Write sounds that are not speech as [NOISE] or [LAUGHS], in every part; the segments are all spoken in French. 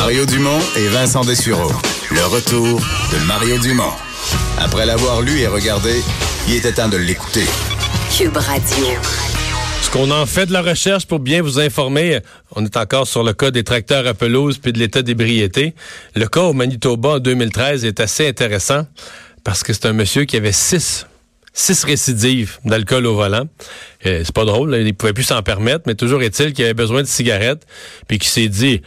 Mario Dumont et Vincent Dessureau. Le retour de Mario Dumont. Après l'avoir lu et regardé, il était temps de l'écouter. Cube Radio. Ce qu'on en fait de la recherche pour bien vous informer, on est encore sur le cas des tracteurs à pelouse puis de l'état d'ébriété. Le cas au Manitoba en 2013 est assez intéressant parce que c'est un monsieur qui avait six six récidives d'alcool au volant. Euh, c'est pas drôle, il pouvait plus s'en permettre, mais toujours est-il qu'il avait besoin de cigarettes, puis qu'il s'est dit,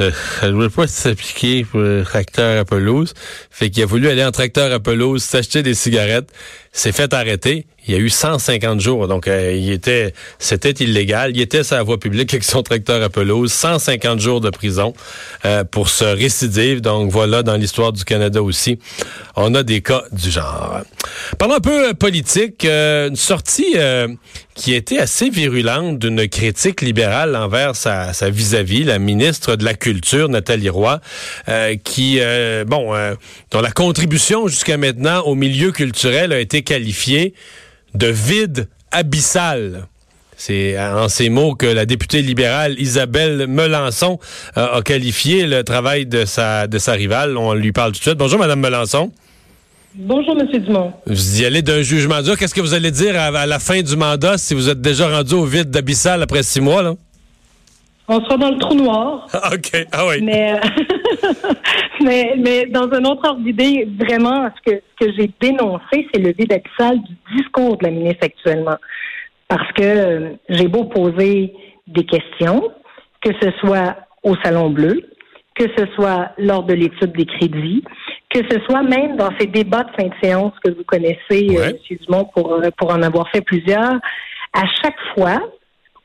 euh, [LAUGHS] je veux pas s'appliquer pour le tracteur à pelouse. Fait qu'il a voulu aller en tracteur à pelouse, s'acheter des cigarettes, s'est fait arrêter. Il y a eu 150 jours, donc euh, il était, c'était illégal. Il était sur la voie publique avec son tracteur à pelouse, 150 jours de prison euh, pour ce récidive. Donc voilà, dans l'histoire du Canada aussi, on a des cas du genre. Parlons un peu politique, une sortie qui était assez virulente d'une critique libérale envers sa vis-à-vis, la ministre de la Culture, Nathalie Roy, euh, qui, euh, bon, euh, dont la contribution jusqu'à maintenant au milieu culturel a été qualifiée de vide abyssal. C'est en ces mots que la députée libérale Isabelle Melançon a qualifié le travail de sa, rivale. On lui parle tout de suite. Bonjour, Madame Melançon. Bonjour, M. Dumont. Vous y allez d'un jugement dur. Qu'est-ce que vous allez dire à, la fin du mandat si vous êtes déjà rendu au vide d'Abyssal après six mois? Là? On sera dans le trou noir. [LAUGHS] OK. Ah oui. Mais, [LAUGHS] mais, mais, dans un autre ordre d'idée, vraiment, ce que, ce que j'ai dénoncé, c'est le vide abyssal du discours de la ministre actuellement. Parce que euh, j'ai beau poser des questions, que ce soit au Salon Bleu, que ce soit lors de l'étude des crédits, que ce soit même dans ces débats de fin de séance que vous connaissez, euh, M. Dumont, pour, euh, pour en avoir fait plusieurs, à chaque fois,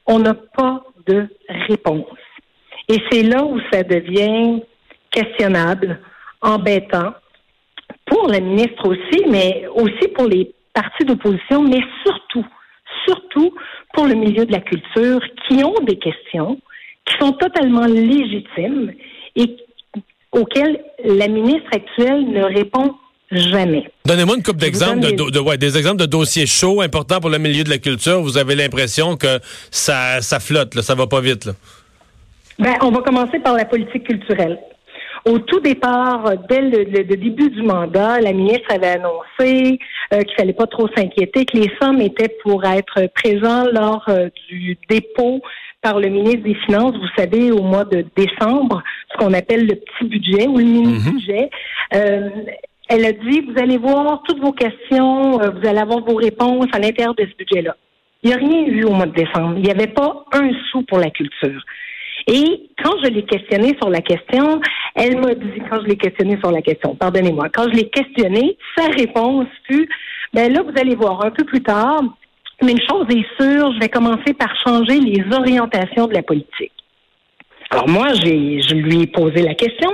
on n'a pas de réponse. Et c'est là où ça devient questionnable, embêtant, pour la ministre aussi, mais aussi pour les partis d'opposition, mais surtout, surtout pour le milieu de la culture qui ont des questions qui sont totalement légitimes et auxquelles la ministre actuelle ne répond jamais. Donnez-moi une coupe d'exemples de, des exemples de dossiers chauds importants pour le milieu de la culture. Vous avez l'impression que ça, ça flotte, là, ça va pas vite. Là. Ben, on va commencer par la politique culturelle. Au tout départ, dès le, début du mandat, la ministre avait annoncé euh, qu'il fallait pas trop s'inquiéter, que les sommes étaient pour être présents lors euh, du dépôt par le ministre des Finances, vous savez, au mois de décembre, ce qu'on appelle le petit budget ou le mini-budget. Euh, elle a dit, vous allez voir toutes vos questions, euh, vous allez avoir vos réponses à l'intérieur de ce budget-là. Il n'y a rien eu au mois de décembre. Il n'y avait pas un sou pour la culture. Et quand je l'ai questionné sur la question, elle m'a dit, quand je l'ai questionné sur la question, pardonnez-moi, quand je l'ai questionné, sa réponse fut, ben là, vous allez voir un peu plus tard, mais une chose est sûre, je vais commencer par changer les orientations de la politique. Alors moi, j'ai, je lui ai posé la question,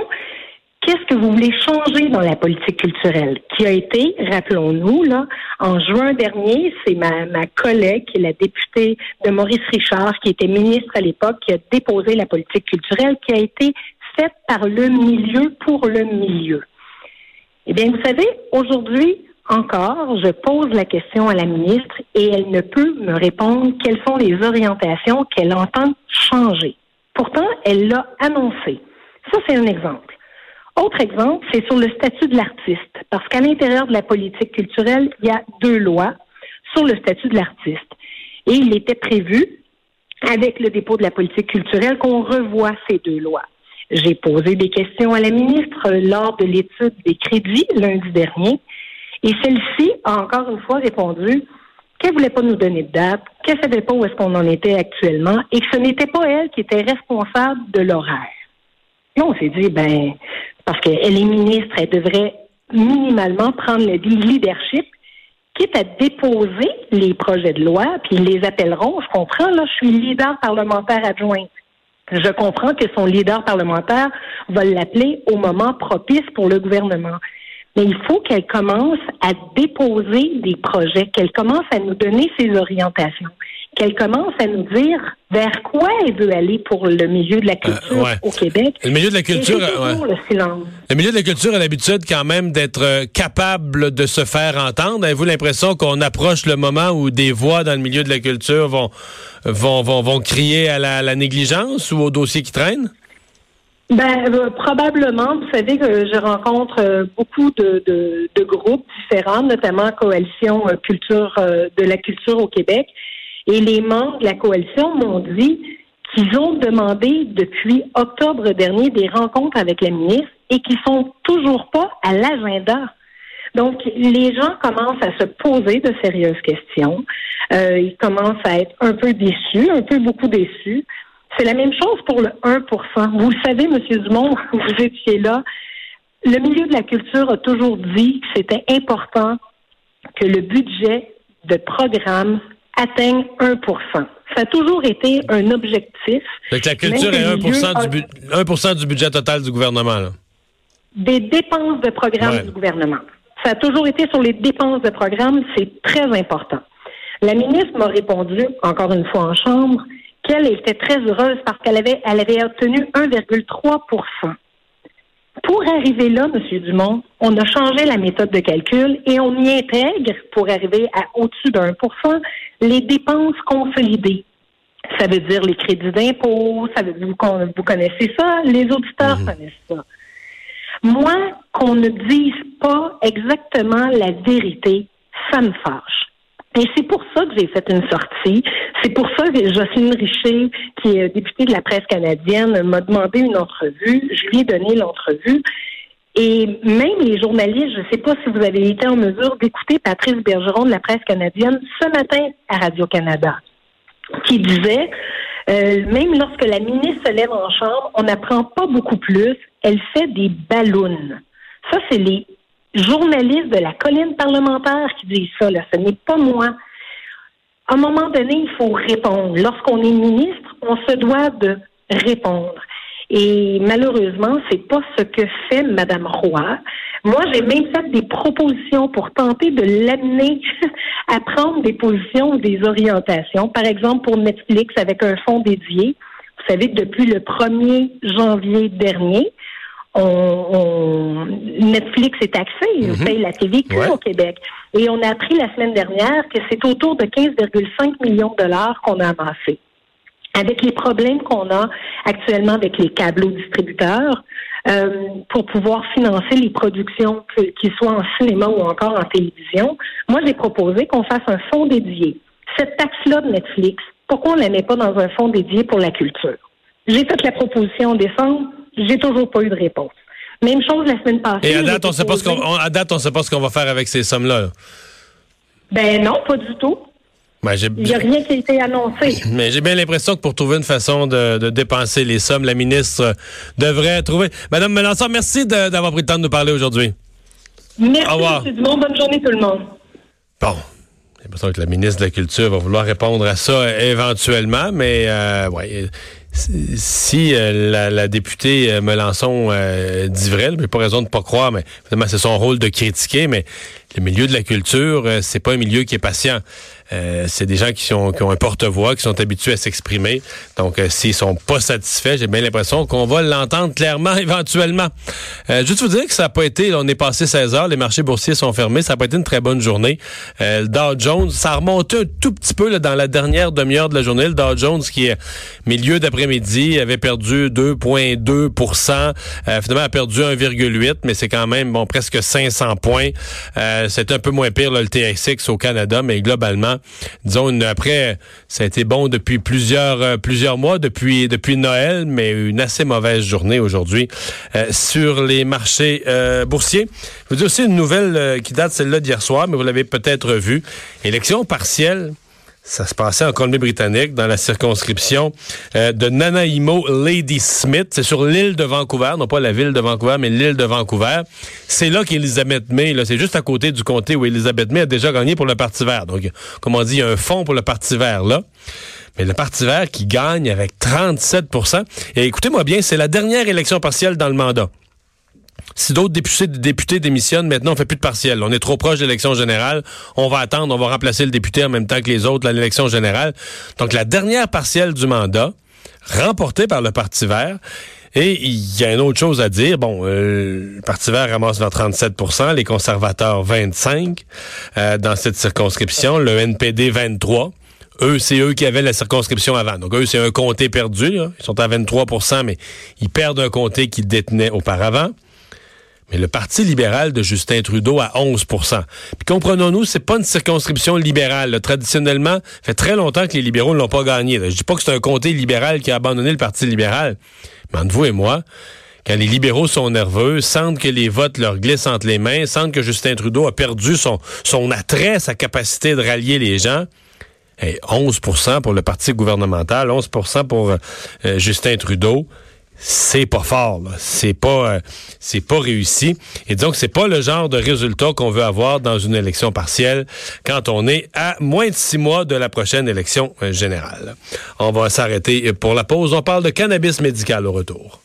qu'est-ce que vous voulez changer dans la politique culturelle qui a été, rappelons-nous, là, en juin dernier, c'est ma, ma collègue, qui est la députée de Maurice Richard, qui était ministre à l'époque, qui a déposé la politique culturelle qui a été faite par le milieu pour le milieu. Eh bien, vous savez, aujourd'hui, encore, je pose la question à la ministre et elle ne peut me répondre quelles sont les orientations qu'elle entend changer. Pourtant, elle l'a annoncé. Ça, c'est un exemple. Autre exemple, c'est sur le statut de l'artiste, parce qu'à l'intérieur de la politique culturelle, il y a deux lois sur le statut de l'artiste. Et il était prévu, avec le dépôt de la politique culturelle, qu'on revoie ces deux lois. J'ai posé des questions à la ministre lors de l'étude des crédits lundi dernier et celle-ci a encore une fois répondu qu'elle voulait pas nous donner de date, qu'elle savait pas où est-ce qu'on en était actuellement et que ce n'était pas elle qui était responsable de l'horaire. Et on s'est dit, ben, parce qu'elle est ministre, elle devrait minimalement prendre le leadership, quitte à déposer les projets de loi, puis ils les appelleront. Je comprends, là, je suis leader parlementaire adjoint. Je comprends que son leader parlementaire va l'appeler au moment propice pour le gouvernement mais il faut qu'elle commence à déposer des projets, qu'elle commence à nous donner ses orientations, qu'elle commence à nous dire vers quoi elle veut aller pour le milieu de la euh, culture au Québec. Le milieu de la culture, ouais. le silence. Le milieu de la culture a l'habitude quand même d'être euh, capable de se faire entendre. Avez-vous l'impression qu'on approche le moment où des voix dans le milieu de la culture vont vont vont, vont crier à la, la négligence ou au dossier qui traîne? Ben, euh, probablement. Vous savez que je rencontre euh, beaucoup de, groupes différents, notamment Coalition euh, Culture de la culture au Québec. Et les membres de la coalition m'ont dit qu'ils ont demandé depuis octobre dernier des rencontres avec la ministre et qu'ils sont toujours pas à l'agenda. Donc, les gens commencent à se poser de sérieuses questions. Ils commencent à être un peu déçus, un peu beaucoup déçus. C'est la même chose pour le 1% Vous le savez, M. Dumont, [LAUGHS] vous étiez là. Le milieu de la culture a toujours dit que c'était important que le budget de programme atteigne 1% Ça a toujours été un objectif. la culture est 1, du, 1 du budget total du gouvernement. Là. Des dépenses de programme du gouvernement. Ça a toujours été sur les dépenses de programme, c'est très important. La ministre m'a répondu, encore une fois en chambre, qu'elle était très heureuse parce qu'elle avait, elle avait obtenu 1,3% Pour arriver là, M. Dumont, on a changé la méthode de calcul et on y intègre, pour arriver à au-dessus pour cent, les dépenses consolidées. Ça veut dire les crédits d'impôt, ça veut dire vous, vous connaissez ça, les auditeurs mhm. connaissent ça. Moi, qu'on ne dise pas exactement la vérité, ça me fâche. Et c'est pour ça que j'ai fait une sortie. C'est pour ça que Jocelyne Richer, qui est députée de la presse canadienne, m'a demandé une entrevue. Je lui ai donné l'entrevue. Et même les journalistes, je ne sais pas si vous avez été en mesure d'écouter Patrice Bergeron de la presse canadienne ce matin à Radio-Canada, qui disait, euh, même lorsque la ministre se lève en chambre, on n'apprend pas beaucoup plus, elle fait des ballons. Ça, c'est les journalistes de la colline parlementaire qui disent ça, là. Ce n'est pas moi. À un moment donné, il faut répondre. Lorsqu'on est ministre, on se doit de répondre. Et malheureusement, c'est pas ce que fait Madame Roy. Moi, j'ai même fait des propositions pour tenter de l'amener [LAUGHS] à prendre des positions ou des orientations. Par exemple, pour Netflix avec un fonds dédié. Vous savez depuis le 1er janvier dernier, on, Netflix est taxé, on mhm. paye la TVQ au Québec. Et on a appris la semaine dernière que c'est autour de 15,5 millions de dollars qu'on a amassé. Avec les problèmes qu'on a actuellement avec les câbles distributeurs, euh, pour pouvoir financer les productions, qu'ils soient en cinéma ou encore en télévision, moi j'ai proposé qu'on fasse un fonds dédié. Cette taxe-là de Netflix, pourquoi on ne la met pas dans un fonds dédié pour la culture? J'ai fait la proposition en décembre, j'ai toujours pas eu de réponse. Même chose la semaine passée. Et à date, on sait pas ce qu'on, à date, on sait pas ce qu'on va faire avec ces sommes-là. Ben non, pas du tout. Ben, Il n'y a rien qui a été annoncé. [LAUGHS] Mais j'ai bien l'impression que pour trouver une façon de, dépenser les sommes, la ministre devrait trouver. Madame Melançon, merci d'avoir pris le temps de nous parler aujourd'hui. Merci, Au revoir. Bonne journée tout le monde. Bon. J'ai l'impression que la ministre de la Culture va vouloir répondre à ça éventuellement, mais euh, ouais, si euh, la, députée euh, Melançon euh, dit vrai, mais pas raison de pas croire, mais c'est son rôle de critiquer, mais le milieu de la culture, euh, c'est pas un milieu qui est patient. Euh, c'est des gens qui, sont, qui ont un porte-voix, qui sont habitués à s'exprimer. Donc, euh, s'ils sont pas satisfaits, j'ai bien l'impression qu'on va l'entendre clairement [LAUGHS] éventuellement. Euh, juste vous dire que ça n'a pas été, on est passé 16 heures, les marchés boursiers sont fermés, ça n'a pas été une très bonne journée. Euh, le Dow Jones, ça a remonté un tout petit peu dans la dernière demi-heure de la journée. Le Dow Jones, qui est milieu d'après-midi, avait perdu 2,2% Finalement, a perdu 1,8% mais c'est quand même bon presque 500 points. c'est un peu moins pire là, le TSX au Canada, mais globalement, disons, après, ça a été bon depuis plusieurs, euh, plusieurs mois, depuis, depuis Noël, mais une assez mauvaise journée aujourd'hui euh, sur les marchés euh, boursiers. Je vous dis aussi une nouvelle qui date celle-là d'hier soir, mais vous l'avez peut-être vue. Élection partielle ça se passait en Colombie-Britannique, dans la circonscription euh, de Nanaimo Lady Smith. C'est sur l'île de Vancouver, non pas la ville de Vancouver, mais l'île de Vancouver. C'est là qu'Elizabeth May, là, c'est juste à côté du comté où Elizabeth May a déjà gagné pour le Parti vert. Donc, comme on dit, il y a un fonds pour le Parti vert là. Mais le Parti vert qui gagne avec 37 Et écoutez-moi bien, c'est la dernière élection partielle dans le mandat. Si d'autres députés, démissionnent, maintenant, on fait plus de partiel. On est trop proche de l'élection générale. On va attendre, on va remplacer le député en même temps que les autres à l'élection générale. Donc, la dernière partielle du mandat, remportée par le Parti vert, et il y a une autre chose à dire. Bon, euh, le Parti vert ramasse vers 37% les conservateurs 25 euh, dans cette circonscription, le NPD 23 eux, c'est eux qui avaient la circonscription avant. Donc, eux, c'est un comté perdu. Ils sont à 23% mais ils perdent un comté qu'ils détenaient auparavant. Mais le Parti libéral de Justin Trudeau à 11% Puis comprenons-nous, c'est pas une circonscription libérale. Traditionnellement, ça fait très longtemps que les libéraux ne l'ont pas gagné. Je dis pas que c'est un comté libéral qui a abandonné le Parti libéral. Mais entre vous et moi, quand les libéraux sont nerveux, sentent que les votes leur glissent entre les mains, sentent que Justin Trudeau a perdu son, son attrait, sa capacité de rallier les gens, 11% pour le parti gouvernemental, 11% pour euh, Justin Trudeau c'est pas fort, c'est pas euh, c'est pas réussi et donc c'est pas le genre de résultat qu'on veut avoir dans une élection partielle quand on est à moins de six mois de la prochaine élection euh, générale. On va s'arrêter pour la pause. On parle de cannabis médical au retour.